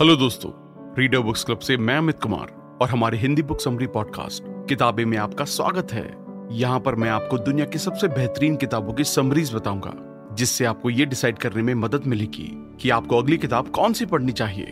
Hello दोस्तों reader books club से मैं अमित कुमार और हमारे हिंदी बुक समरी पॉडकास्ट किताबें में आपका स्वागत है। यहाँ पर मैं आपको दुनिया की सबसे बेहतरीन किताबों की समरीज बताऊँगा, जिससे आपको ये डिसाइड करने में मदद मिलेगी कि आपको अगली किताब कौन सी पढ़नी चाहिए।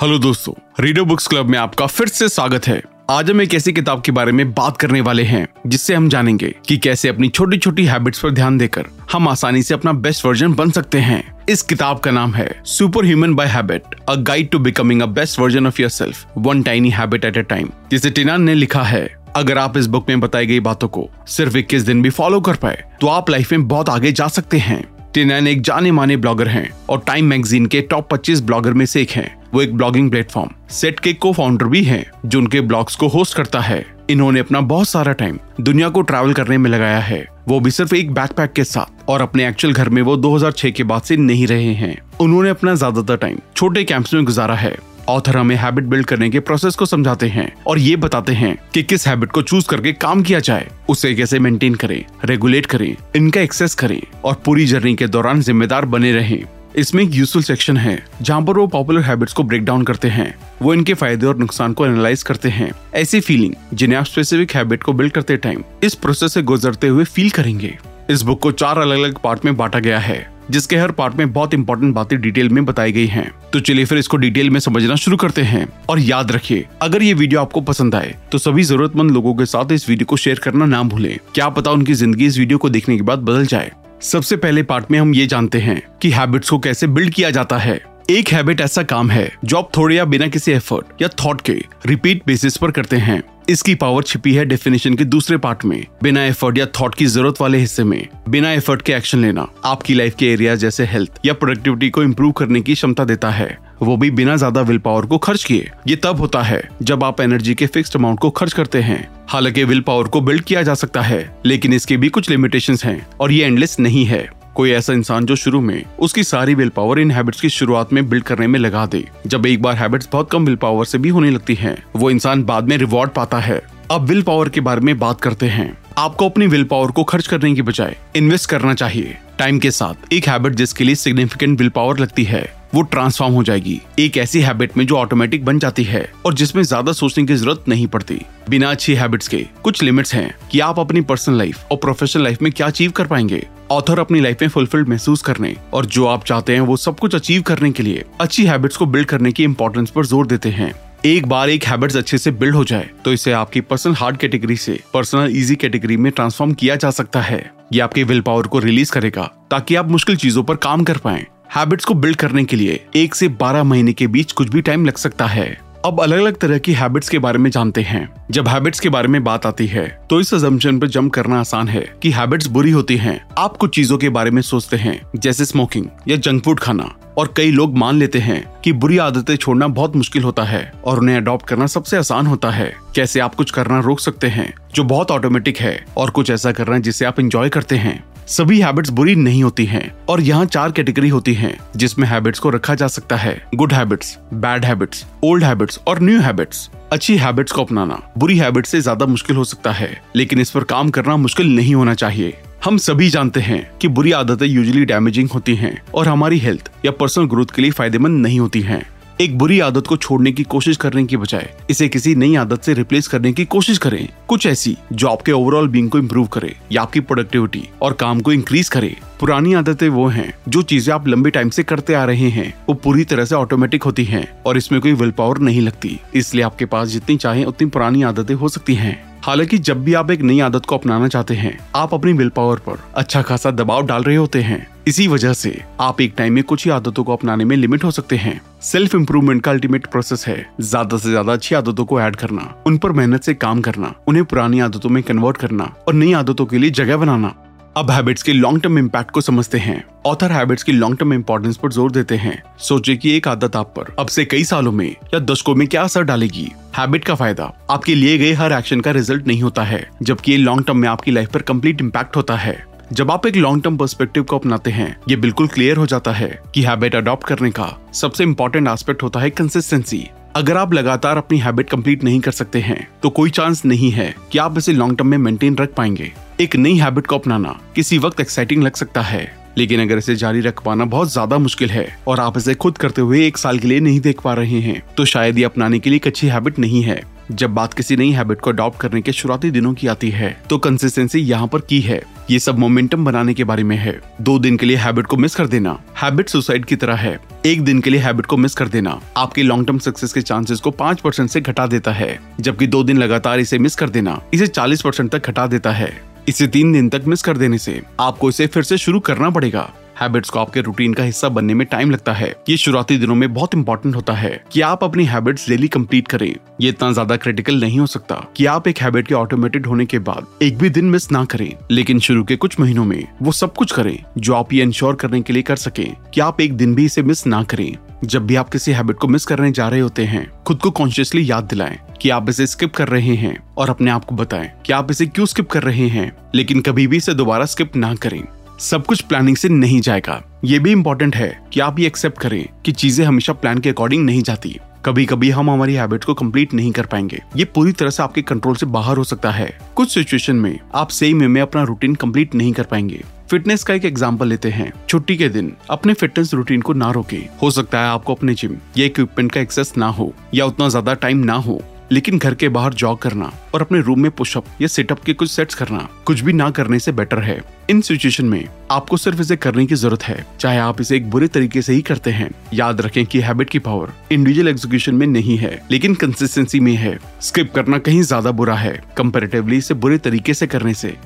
हेलो दोस्तों रीडर बुक्स क्लब में आपका फिर से स्वागत है। आज हम एक ऐसी किताब के बारे में बात करने वाले हैं, जिससे हम जानेंगे कि कैसे अपनी छोटी छोटी हैबिट्स पर ध्यान देकर हम आसानी से अपना बेस्ट वर्जन बन सकते हैं। इस किताब का नाम है super human by habit a guide to becoming a best version of your one tiny habit at a time जिसे टिनान ने लिखा है। अगर आप इस बुक में बताई गई बातों को सिर्फ़ इक्कीस दिन भी फॉलो कर पाए तो आप लाइफ में बहुत आगे जा सकते हैं। टिनैन एक जाने माने ब्लॉगर हैं और टाइम मैगजीन के टॉप 25 ब्लॉगर में से एक हैं। वो एक ब्लॉगिंग प्लेटफॉर्म सेट के को फाउंडर भी हैं, जो उनके ब्लॉग्स को होस्ट करता है। इन्होंने अपना बहुत सारा टाइम दुनिया को ट्रैवल करने में लगाया है। वो भी सिर्फ़ एक बैकपैक के साथ और अपने एक्चुअल घर में वो 2006 के बाद से नहीं रहे हैं। उन्होंने अपना ज़्यादातर टाइम छोटे कैंप्स में गुजारा है। ऑथर हमें हैबिट बिल्ड करने के प्रोसेस को समझाते हैं और ये बताते हैं कि किस हैबिट को चूज़ करके काम किया जाए। उसे कैसे मेंटेन करें रेगुलेट करें, इनका एक्सेस करें और पूरी जर्नी के दौरान जिम्मेदार बने रहें। इसमें एक यूजफुल सेक्शन है, जहाँ पर वो पॉपुलर हैबिट्स को ब्रेक डाउन करते हैं। वो इनके फ़ायदे और नुकसान को एनालाइज करते हैं। ऐसी फीलिंग जिन्हें आप स्पेसिफिक हैबिट को बिल्ड करते टाइम इस प्रोसेस से गुजरते हुए फील करेंगे। इस बुक को चार अलग अलग पार्ट में बांटा गया है, जिसके हर पार्ट में बहुत इंपॉर्टेंट बातें डिटेल में बताई गई हैं। तो चलिए फिर इसको डिटेल में समझना शुरू करते हैं। और याद रखिए, अगर ये वीडियो आपको पसंद आए तो सभी जरूरतमंद लोगों के साथ इस वीडियो को शेयर करना ना भूलें। क्या पता उनकी ज़िंदगी इस वीडियो को देखने के बाद बदल जाए। सबसे पहले पार्ट में हम ये जानते हैं कि हैबिट्स को कैसे बिल्ड किया जाता है। एक हैबिट ऐसा काम है जो आप थोड़े या बिना किसी एफर्ट या थॉट के रिपीट बेसिस पर करते हैं। इसकी पावर छिपी है डेफिनेशन के दूसरे पार्ट में। बिना एफर्ट या थॉट की ज़रूरत वाले हिस्से में, बिना एफर्ट के एक्शन लेना आपकी लाइफ के एरिया जैसे हेल्थ या प्रोडक्टिविटी को इम्प्रूव करने की क्षमता देता है। वो भी बिना ज़्यादा विल पावर को खर्च किए। ये तब होता है जब आप एनर्जी के फिक्स्ड अमाउंट को खर्च करते हैं। हालाँकि विल पावर को बिल्ड किया जा सकता है लेकिन इसके भी कुछ लिमिटेशंस हैं और ये एंडलेस नहीं है। कोई ऐसा इंसान जो शुरू में उसकी सारी विल पावर इन हैबिट्स की शुरुआत में बिल्ड करने में लगा दे। जब एक बार हैबिट्स बहुत कम विल पावर से भी होने लगती हैं, वो इंसान बाद में रिवॉर्ड पाता है। अब विल पावर के बारे में बात करते हैं। आपको अपनी विल पावर को खर्च करने की बजाय इन्वेस्ट करना चाहिए। टाइम के साथ एक हैबिट जिसके लिए सिग्निफिकेंट विल पावर लगती है। वो ट्रांसफॉर्म हो जाएगी। एक ऐसी हैबिट में जो ऑटोमेटिक बन जाती है और जिसमें ज़्यादा सोचने की ज़रूरत नहीं पड़ती। बिना अच्छी हैबिट्स के कुछ लिमिट्स हैं कि आप अपनी पर्सनल लाइफ और प्रोफेशनल लाइफ में क्या अचीव कर पाएँगे। ऑथर अपनी लाइफ में फुलफिल्ड महसूस करने और जो आप चाहते हैं वो सब कुछ अचीव करने के लिए अच्छी हैबिट्स को बिल्ड करने की इम्पोर्टेंस पर ज़ोर देते हैं। एक बार एक हैबिट्स अच्छे से बिल्ड हो जाए तो इसे आपकी पर्सनल हार्ड कैटेगरी से पर्सनल इजी कैटेगरी में ट्रांसफॉर्म किया जा सकता है। ये आपके विल पावर को रिलीज़ करेगा, ताकि आप मुश्किल चीज़ों पर काम कर पाए। हैबिट्स को बिल्ड करने के लिए एक से बारह महीने के बीच कुछ भी टाइम लग सकता है। अब अलग अलग तरह की हैबिट्स के बारे में जानते हैं। जब हैबिट्स के बारे में बात आती है तो इस अजम्पशन पर जम करना आसान है कि हैबिट्स बुरी होती हैं। आप कुछ चीज़ों के बारे में सोचते हैं, जैसे स्मोकिंग या जंक फ़ूड खाना, और कई लोग मान लेते हैं कि बुरी आदतें छोड़ना बहुत मुश्किल होता है, और उन्हें अडॉप्ट करना सबसे आसान होता है। कैसे आप कुछ करना रोक सकते हैं, जो बहुत ऑटोमेटिक है, और कुछ ऐसा करना जिसे आप इंजॉय करते हैं। सभी हैबिट्स बुरी नहीं होती हैं और यहाँ चार कैटेगरी होती हैं जिसमें हैबिट्स को रखा जा सकता है। Good habits bad habits old habits और न्यू हैबिट्स अच्छी हैबिट्स को अपनाना बुरी हैबिट से ज़्यादा मुश्किल हो सकता है, लेकिन इस पर काम करना मुश्किल नहीं होना चाहिए। हम सभी जानते हैं कि बुरी आदतें यूजुअली डैमेजिंग होती हैं और हमारी हेल्थ या पर्सनल ग्रोथ के लिए फ़ायदेमंद नहीं होती हैं। एक बुरी आदत को छोड़ने की कोशिश करने की बजाय इसे किसी नई आदत से रिप्लेस करने की कोशिश करें। कुछ ऐसी जो आपके ओवरऑल बींग को इम्प्रूव करे, या आपकी प्रोडक्टिविटी और काम को इंक्रीज करे। पुरानी आदतें वो हैं जो चीज़ें आप लंबे टाइम से करते आ रहे हैं। वो पूरी तरह से ऑटोमेटिक होती हैं और इसमें कोई विल पावर नहीं लगती। इसलिए आपके पास जितनी चाहे उतनी पुरानी आदतें हो सकती हैं। हालाँकि जब भी आप एक नई आदत को अपनाना चाहते हैं, आप अपनी विल पावर पर अच्छा खासा दबाव डाल रहे होते हैं। इसी वजह से आप एक टाइम में कुछ ही आदतों को अपनाने में लिमिट हो सकते हैं। सेल्फ इम्प्रूवमेंट का अल्टीमेट प्रोसेस है ज़्यादा से ज़्यादा अच्छी आदतों को ऐड करना, उन पर मेहनत से काम करना, उन्हें पुरानी आदतों में कन्वर्ट करना और नई आदतों के लिए जगह बनाना। अब हैबिट्स के लॉन्ग टर्म इम्पैक्ट को समझते हैं। ऑथर हैबिट्स की लॉन्ग टर्म इम्पोर्टेंस पर ज़ोर देते हैं। सोचे कि एक आदत आप पर अब से कई सालों में या दशकों में क्या असर डालेगी? हैबिट का फ़ायदा आपके लिए गए हर एक्शन का रिज़ल्ट नहीं होता है, जबकि ये लॉन्ग टर्म में आपकी लाइफ पर कंप्लीट इम्पैक्ट होता है। जब आप एक लॉन्ग टर्म पर्सपेक्टिव को अपनाते हैं, ये बिल्कुल क्लियर हो जाता है कि हैबिट अडॉप्ट करने का सबसे इम्पोर्टेंट एस्पेक्ट होता है कंसिस्टेंसी अगर आप लगातार अपनी हैबिट कंप्लीट नहीं कर सकते हैं तो कोई चांस नहीं है कि आप इसे लॉन्ग टर्म में मेंटेन रख पाएँगे। एक नई हैबिट को अपनाना किसी वक्त एक्साइटिंग लग सकता है। लेकिन अगर इसे जारी रख पाना बहुत ज़्यादा मुश्किल है और आप इसे खुद करते हुए एक साल के लिए नहीं देख पा रहे हैं तो शायद ये अपनाने के लिए एक अच्छी हैबिट नहीं है। जब बात किसी नई हैबिट को अडॉप्ट करने के शुरुआती दिनों की आती है तो कंसिस्टेंसी यहाँ पर की है। ये सब मोमेंटम बनाने के बारे में है। दो दिन के लिए हैबिट को मिस कर देना। हैबिट सुसाइड की तरह है। एक दिन के लिए हैबिट को मिस कर देना। आपके लॉन्ग टर्म सक्सेस के चांसेस को पाँच परसेंट से घटा देता है। जबकि दो दिन लगातार इसे मिस कर देना। इसे चालीस परसेंट तक घटा देता है। इसे तीन दिन तक मिस कर देने से आपको इसे फिर से शुरू करना पड़ेगा। हैबिट्स को आपके रूटीन का हिस्सा बनने में टाइम लगता है। ये शुरुआती दिनों में बहुत इंपॉर्टेंट होता है कि आप अपनी हैबिट्स डेली कंप्लीट करें। ये इतना ज़्यादा क्रिटिकल नहीं हो सकता कि आप एक हैबिट के ऑटोमेटेड होने के बाद एक भी दिन मिस ना करें। लेकिन शुरू के कुछ महीनों में वो सब कुछ करें जो आप ये इंश्योर करने के लिए कर सके की आप एक दिन भी इसे मिस ना करें। जब भी आप किसी हैबिट को मिस करने जा रहे होते हैं खुद को कॉन्शियसली याद दिलाएँ कि आप इसे स्किप कर रहे हैं और अपने आप को बताएँ कि आप इसे क्यों स्किप कर रहे हैं लेकिन कभी भी इसे दोबारा स्किप ना करें। सब कुछ प्लानिंग से नहीं जाएगा। ये भी इम्पोर्टेंट है कि आप ये एक्सेप्ट करें कि चीज़ें हमेशा प्लान के अकॉर्डिंग नहीं जाती। कभी कभी हम हमारी हैबिट को कंप्लीट नहीं कर पाएँगे। ये पूरी तरह से आपके कंट्रोल से बाहर हो सकता है। कुछ सिचुएशन में आप सही में, में अपना रूटीन कंप्लीट नहीं कर पाएँगे। फिटनेस का एक एग्ज़ाम्पल लेते हैं। छुट्टी के दिन, अपने फिटनेस रूटीन को ना रोके। हो सकता है आपको अपने जिम या इक्विपमेंट का एक्सेस ना हो, या उतना ज़्यादा टाइम ना हो, लेकिन घर के बाहर जॉग करना और अपने रूम में पुशअप या सेटअप के कुछ सेट्स करना, कुछ भी ना करने से बेटर है। इन सिचुएशन में आपको सिर्फ़ इसे करने की ज़रूरत है, चाहे आप इसे एक बुरे तरीके से ही करते हैं। याद रखें कि हैबिट की पावर इंडिविजुअल एग्जीक्यूशन में नहीं है, लेकिन कंसिस्टेंसी में है। स्किप करना कहीं ज़्यादा बुरा है कंपेरेटिवली इसे बुरे तरीके से करने से।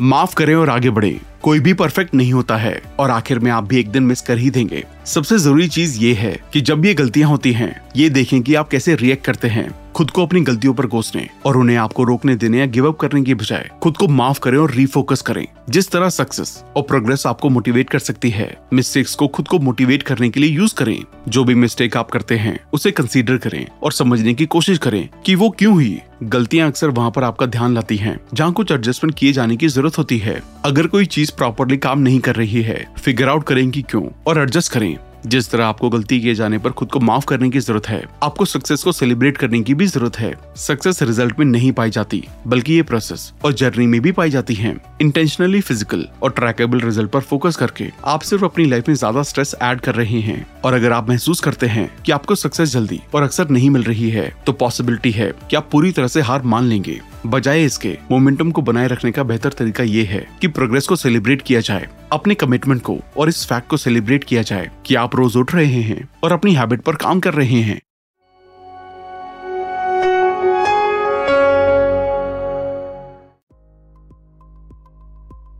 माफ़ करें और आगे बढ़े। कोई भी परफेक्ट नहीं होता है, और आखिर में आप भी एक दिन मिस कर ही देंगे। सबसे ज़रूरी चीज़ ये है कि जब ये गलतियाँ होती हैं, ये देखें कि आप कैसे रिएक्ट करते हैं। खुद को अपनी गलतियों पर कोसने और उन्हें आपको रोकने देने या गिव अप करने की बजाय खुद को माफ़ करें और रिफोकस करें। जिस तरह सक्सेस और प्रोग्रेस आपको मोटिवेट कर सकती है मिस्टेक्स को खुद को मोटिवेट करने के लिए यूज़ करें। जो भी मिस्टेक आप करते हैं, उसे कंसीडर करें और समझने की कोशिश करें कि वो क्यों हुई। गलतियाँ अक्सर वहाँ पर आपका ध्यान लाती हैं, जहाँ कुछ एडजस्टमेंट किए जाने की ज़रूरत होती है। अगर कोई चीज़ प्रॉपरली काम नहीं कर रही है फिगर आउट करें कि क्यों और एडजस्ट करें। जिस तरह आपको गलती किए जाने पर खुद को माफ़ करने की ज़रूरत है, आपको सक्सेस को सेलिब्रेट करने की भी ज़रूरत है। सक्सेस रिज़ल्ट में नहीं पाई जाती, बल्कि ये प्रोसेस और जर्नी में भी पाई जाती है। इंटेंशनली फ़िज़िकल और ट्रैकेबल रिज़ल्ट पर फोकस करके आप सिर्फ़ अपनी लाइफ में ज़्यादा स्ट्रेस ऐड कर रहे हैं। और अगर आप महसूस करते हैं कि आपको सक्सेस जल्दी और अक्सर नहीं मिल रही है तो पॉसिबिलिटी है कि आप पूरी तरह से हार मान लेंगे। बजाय इसके मोमेंटम को बनाए रखने का बेहतर तरीका ये है कि प्रोग्रेस को सेलिब्रेट किया जाए, अपने कमिटमेंट को और इस फैक्ट को सेलिब्रेट किया जाए कि आप रोज उठ रहे हैं और अपनी हैबिट पर काम कर रहे हैं।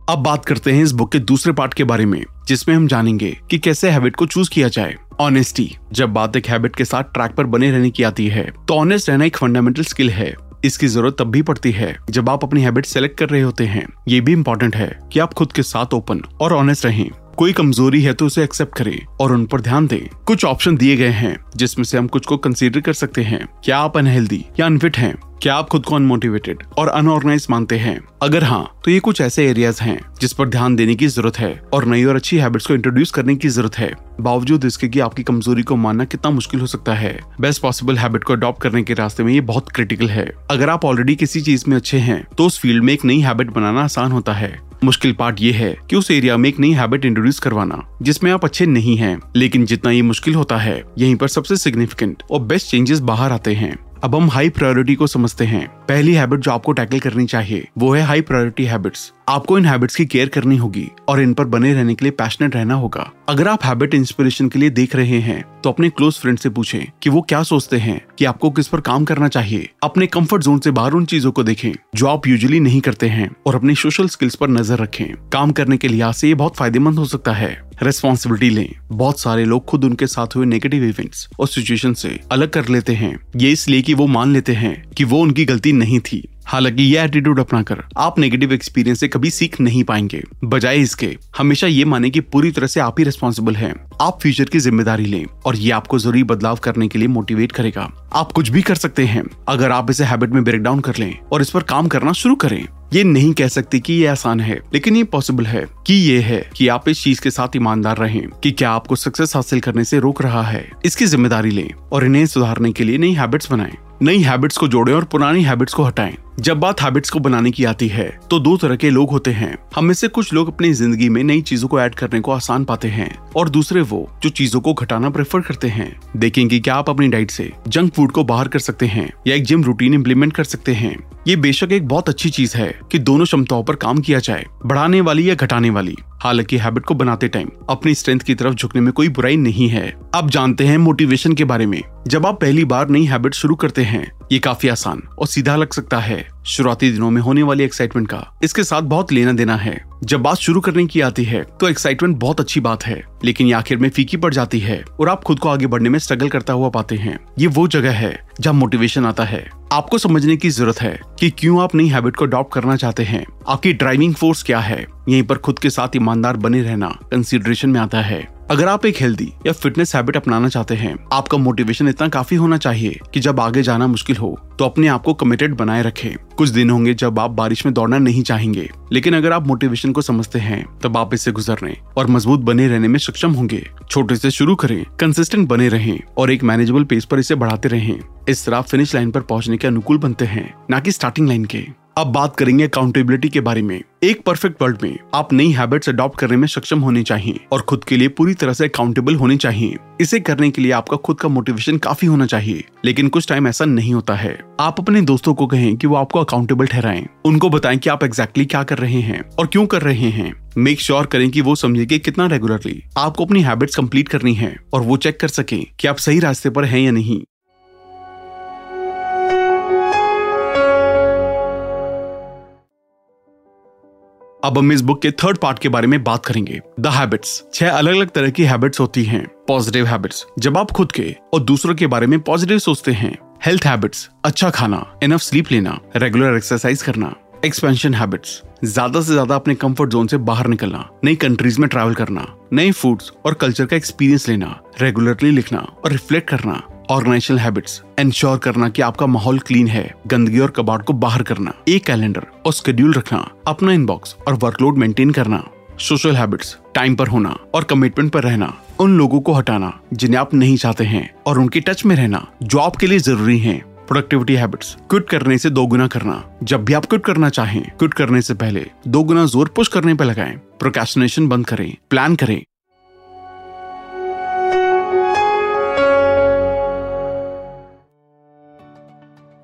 अब बात करते हैं इस बुक के दूसरे पार्ट के बारे में, जिसमें हम जानेंगे कि कैसे हैबिट को चूज़ किया जाए। ऑनेस्टी जब बात एक हैबिट के साथ ट्रैक पर बने रहने की आती है तो ऑनेस्ट रहना एक फंडामेंटल स्किल है। इसकी ज़रूरत तब भी पड़ती है जब आप अपनी हैबिट सेलेक्ट कर रहे होते हैं। ये भी इम्पोर्टेंट है कि आप खुद के साथ ओपन और ऑनेस्ट रहें। कोई कमज़ोरी है तो उसे एक्सेप्ट करें और उन पर ध्यान दें। कुछ ऑप्शन दिए गए हैं, जिसमें से हम कुछ को कंसीडर कर सकते हैं। क्या आप अनहेल्दी या अनफिट हैं? क्या आप खुद को अनमोटिवेटेड और अनऑर्गेनाइज मानते हैं? अगर हाँ तो ये कुछ ऐसे एरियाज़ हैं, जिस पर ध्यान देने की ज़रूरत है और नई और अच्छी हैबिट्स को इंट्रोड्यूस करने की ज़रूरत है। बावजूद इसके कि आपकी कमज़ोरी को मानना कितना मुश्किल हो सकता है। बेस्ट पॉसिबल हैबिट को अडॉप्ट करने के रास्ते में ये बहुत क्रिटिकल है। अगर आप ऑलरेडी किसी चीज़ में अच्छे हैं तो उस फ़ील्ड में एक नई हैबिट बनाना आसान होता है। मुश्किल पार्ट ये है कि उस एरिया में एक नई हैबिट इंट्रोड्यूस करवाना, जिसमें आप अच्छे नहीं हैं, लेकिन जितना ये मुश्किल होता है, यहीं पर सबसे सिग्निफिकेंट और बेस्ट चेंजेस बाहर आते हैं। अब हम हाई प्रायोरिटी को समझते हैं। पहली हैबिट जो आपको टैकल करनी चाहिए, वो है हाई प्रायोरिटी हैबिट्स आपको इन हैबिट्स की केयर करनी होगी और इन पर बने रहने के लिए पैशनेट रहना होगा। अगर आप हैबिट इंस्पिरेशन के लिए देख रहे हैं तो अपने क्लोज फ्रेंड से पूछें कि वो क्या सोचते हैं कि आपको किस पर काम करना चाहिए। अपने कंफर्ट जोन से बाहर उन चीज़ों को देखें, जो आप यूजुअली नहीं करते हैं, और अपने सोशल स्किल्स पर नज़र रखें। काम करने के लिहाज से ये बहुत फ़ायदेमंद हो सकता है। रेस्पॉन्सिबिलिटी लें। बहुत सारे लोग खुद उनके साथ हुए नेगेटिव इवेंट्स और सिचुएशन से अलग कर लेते हैं। ये इसलिए कि वो मान लेते हैं कि वो उनकी गलती नहीं थी। हालाँकि ये एटीट्यूड अपनाकर आप नेगेटिव एक्सपीरियंस से कभी सीख नहीं पाएँगे। बजाय इसके, हमेशा ये माने कि पूरी तरह से आप ही रिस्पॉन्सिबल हैं। आप फ्यूचर की ज़िम्मेदारी लें और ये आपको ज़रूरी बदलाव करने के लिए मोटिवेट करेगा। आप कुछ भी कर सकते हैं, अगर आप इसे हैबिट में ब्रेक डाउन कर लें और इस पर काम करना शुरू करें। ये नहीं कह सकते कि ये आसान है, लेकिन ये पॉसिबल है कि ये है कि आप इस चीज़ के साथ ईमानदार रहें कि क्या आपको सक्सेस हासिल करने से रोक रहा है। इसकी ज़िम्मेदारी लें और इन्हें सुधारने के लिए नई हैबिट्स बनाएँ। नई हैबिट्स को जोड़ें और पुरानी हैबिट्स को हटाएँ। जब बात हैबिट्स को बनाने की आती है तो दो तरह के लोग होते हैं। हम में से कुछ लोग अपनी ज़िंदगी में नई चीज़ों को ऐड करने को आसान पाते हैं, और दूसरे वो, जो चीज़ों को घटाना प्रेफर करते हैं। देखेंगे क्या आप अपनी डाइट से जंक फ़ूड को बाहर कर सकते हैं, या एक जिम रूटीन इम्प्लीमेंट कर सकते हैं। ये बेशक एक बहुत अच्छी चीज़ है कि दोनों क्षमताओं पर काम किया जाए, बढ़ाने वाली या घटाने वाली। हालाँकि हैबिट को बनाते टाइम अपनी स्ट्रेंथ की तरफ़ झुकने में कोई बुराई नहीं है। अब जानते हैं मोटिवेशन के बारे में। जब आप पहली बार नई हैबिट शुरू करते हैं, ये काफ़ी आसान और सीधा लग सकता है। शुरुआती दिनों में होने वाली एक्साइटमेंट का इसके साथ बहुत लेना देना है। जब बात शुरू करने की आती है तो एक्साइटमेंट बहुत अच्छी बात है, लेकिन ये आखिर में फीकी पड़ जाती है और आप खुद को आगे बढ़ने में स्ट्रगल करता हुआ पाते हैं। ये वो जगह है, जहाँ मोटिवेशन आता है। आपको समझने की ज़रूरत है कि क्यों आप नई हैबिट को अडॉप्ट करना चाहते हैं। आपकी ड्राइविंग फोर्स क्या है? यहीं पर खुद के साथ ईमानदार बने रहना कंसिडरेशन में आता है। अगर आप एक हेल्दी या फिटनेस हैबिट अपनाना चाहते हैं, आपका मोटिवेशन इतना काफ़ी होना चाहिए कि जब आगे जाना मुश्किल हो तो अपने आप को कमिटेड बनाए रखें। कुछ दिन होंगे जब आप बारिश में दौड़ना नहीं चाहेंगे, लेकिन अगर आप मोटिवेशन को समझते हैं, तब आप इससे गुजरने और मज़बूत बने रहने में सक्षम होंगे। छोटे से शुरू करें कंसिस्टेंट बने रहें और एक मैनेजेबल पेस पर इसे बढ़ाते रहें। इस तरह फिनिश लाइन पर पहुँचने के अनुकूल बनते हैं, न कि स्टार्टिंग लाइन के। अब बात करेंगे अकाउंटेबिलिटी के बारे में। एक परफेक्ट वर्ल्ड में आप नई हैबिट्स अडॉप्ट करने में सक्षम होने चाहिए और खुद के लिए पूरी तरह से अकाउंटेबल होने चाहिए। इसे करने के लिए आपका खुद का मोटिवेशन काफ़ी होना चाहिए, लेकिन कुछ टाइम ऐसा नहीं होता है। आप अपने दोस्तों को कहें कि वो आपको अकाउंटेबल ठहराएँ। उनको बताएँ कि आप एग्जैक्टली exactly क्या कर रहे हैं और क्यों कर रहे हैं। मेक श्योर sure करें कि वो समझे कि कितना रेगुलरली आपको अपनी हैबिट्स कंप्लीट करनी है और वो चेक कर सके कि आप सही रास्ते पर हैं या नहीं। अब हम इस बुक के थर्ड पार्ट के बारे में बात करेंगे। द हैबिट्स छह अलग अलग तरह की हैबिट्स होती हैं। पॉजिटिव हैबिट्स जब आप खुद के और दूसरों के बारे में पॉजिटिव सोचते हैं। हेल्थ हैबिट्स अच्छा खाना। इनफ स्लीप लेना। रेगुलर एक्सरसाइज करना। एक्सपेंशन हैबिट्स ज़्यादा से ज़्यादा अपने कंफर्ट जोन से बाहर निकलना। नई कंट्रीज़ में ट्रैवल करना। नए फूड्स और कल्चर का एक्सपीरियंस लेना। रेगुलरली लिखना और रिफ्लेक्ट करना। ऑर्गेनाइजेशनल हैबिट्स इंश्योर करना कि आपका माहौल क्लीन है, गंदगी और कबाड़ को बाहर करना। एक कैलेंडर और स्केड्यूल रखना, अपना इनबॉक्स और वर्कलोड मेंटेन करना। सोशल हैबिट्स टाइम पर होना और कमिटमेंट पर रहना। उन लोगों को हटाना जिन्हें आप नहीं चाहते हैं और उनके टच में रहना, जो आपके लिए ज़रूरी हैं। प्रोडक्टिविटी हैबिट्स क्विट करने से दो गुना करना। जब भी आप क्विट करना चाहें क्विट करने से पहले दो गुना ज़ोर पुश करने पर लगाएँ। प्रोकेशनेशन बंद करें प्लान करें।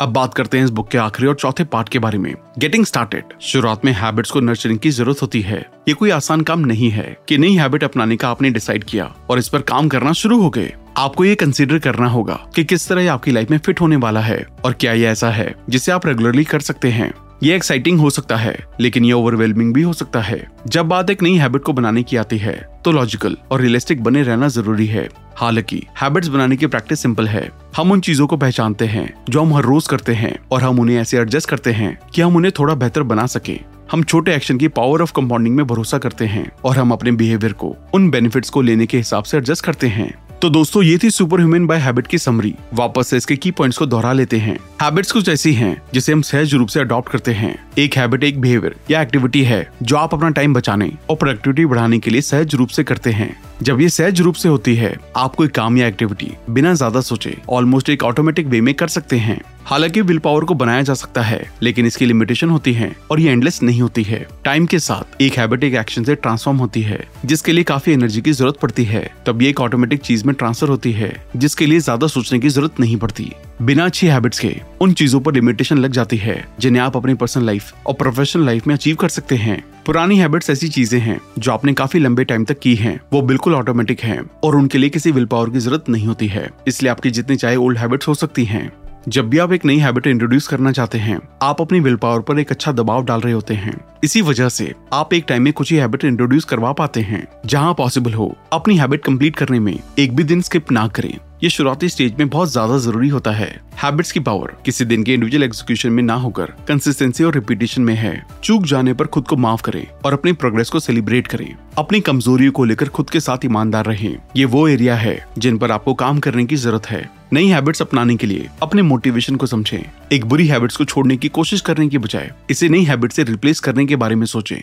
अब बात करते हैं इस बुक के आखिरी और चौथे पार्ट के बारे में। गेटिंग स्टार्टेड शुरुआत में हैबिट्स को नर्चरिंग की ज़रूरत होती है। ये कोई आसान काम नहीं है कि नई हैबिट अपनाने का आपने डिसाइड किया और इस पर काम करना शुरू हो गए। आपको ये कंसिडर करना होगा कि किस तरह ये आपकी लाइफ में फिट होने वाला है और क्या ये ऐसा है जिसे आप रेगुलरली कर सकते हैं। ये एक्साइटिंग हो सकता है, लेकिन ये ओवरवेलमिंग भी हो सकता है। जब बात एक नई हैबिट को बनाने की आती है तो लॉजिकल और रियलिस्टिक बने रहना ज़रूरी है। हालाँकि हैबिट्स बनाने की प्रैक्टिस सिंपल है। हम उन चीज़ों को पहचानते हैं, जो हम हर रोज करते हैं, और हम उन्हें ऐसे एडजस्ट करते हैं कि हम उन्हें थोड़ा बेहतर बना सके। हम छोटे एक्शन की पावर ऑफ़ कंपाउंडिंग में भरोसा करते हैं, और हम अपने बिहेवियर को, उन बेनिफिट्स को लेने के हिसाब से एडजस्ट करते हैं। तो दोस्तों, ये थी सुपर ह्यूमन बाय हैबिट की समरी वापस से इसके की पॉइंट्स को दोहरा लेते हैं। हैबिट्स कुछ ऐसी हैं, जिसे हम सहज रूप से अडॉप्ट करते हैं। एक हैबिट एक बिहेवियर या एक्टिविटी है, जो आप अपना टाइम बचाने और प्रोडक्टिविटी बढ़ाने के लिए सहज रूप से करते हैं। जब ये सहज रूप से होती है, आप कोई काम या एक्टिविटी बिना ज़्यादा सोचे ऑलमोस्ट एक ऑटोमेटिक वे में कर सकते हैं। हालाँकि विल पावर को बनाया जा सकता है, लेकिन इसकी लिमिटेशन होती है और ये एंडलेस नहीं होती है। टाइम के साथ एक हैबिट एक एक्शन से ट्रांसफॉर्म होती है, जिसके लिए काफ़ी एनर्जी की ज़रूरत पड़ती है। तब ये एक ऑटोमेटिक चीज़ में ट्रांसफ़र होती है, जिसके लिए ज़्यादा सोचने की ज़रूरत नहीं पड़ती। बिना अच्छी हैबिट्स के, उन चीज़ों पर लिमिटेशन लग जाती है, जिन्हें आप अपनी पर्सनल लाइफ और प्रोफेशनल लाइफ में अचीव कर सकते हैं। पुरानी हैबिट्स ऐसी चीज़ें हैं, जो आपने काफ़ी लंबे टाइम तक की हैं, वो बिल्कुल ऑटोमेटिक हैं और उनके लिए किसी विल पावर की ज़रूरत नहीं होती है। इसलिए आपकी जितनी चाहे ओल्ड हैबिट्स हो सकती हैं। जब भी आप एक नई हैबिट इंट्रोड्यूस करना चाहते हैं, आप अपनी विल पावर पर एक अच्छा दबाव डाल रहे होते हैं। इसी वजह से, आप एक टाइम में कुछ ही हैबिट इंट्रोड्यूस करवा पाते हैं, जहाँ पॉसिबल हो, अपनी हैबिट कंप्लीट करने में एक भी दिन स्किप ना करें। ये शुरुआती स्टेज में बहुत ज़्यादा ज़रूरी होता है। हैबिट्स की पावर किसी दिन के इंडिविजुअल एग्जीक्यूशन में ना होकर कंसिस्टेंसी और रिपीटेशन में है। चूक जाने पर खुद को माफ़ करें और अपनी प्रोग्रेस को सेलिब्रेट करें। अपनी कमजोरियों को लेकर खुद के साथ ईमानदार रहें। ये वो एरिया है जिन पर आपको काम करने की ज़रूरत है। नई हैबिट्स अपनाने के लिए अपने मोटिवेशन को समझें। एक बुरी हैबिट्स को छोड़ने की कोशिश करने की बजाय इसे नई हैबिट से रिप्लेस करने के बारे में सोचें।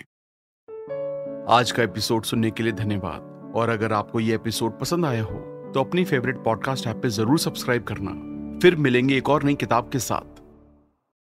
आज का एपिसोड सुनने के लिए धन्यवाद। और अगर आपको ये एपिसोड पसंद आया हो तो अपनी फेवरेट पॉडकास्ट ऐप पे ज़रूर सब्सक्राइब करना। फिर मिलेंगे एक और नई किताब के साथ।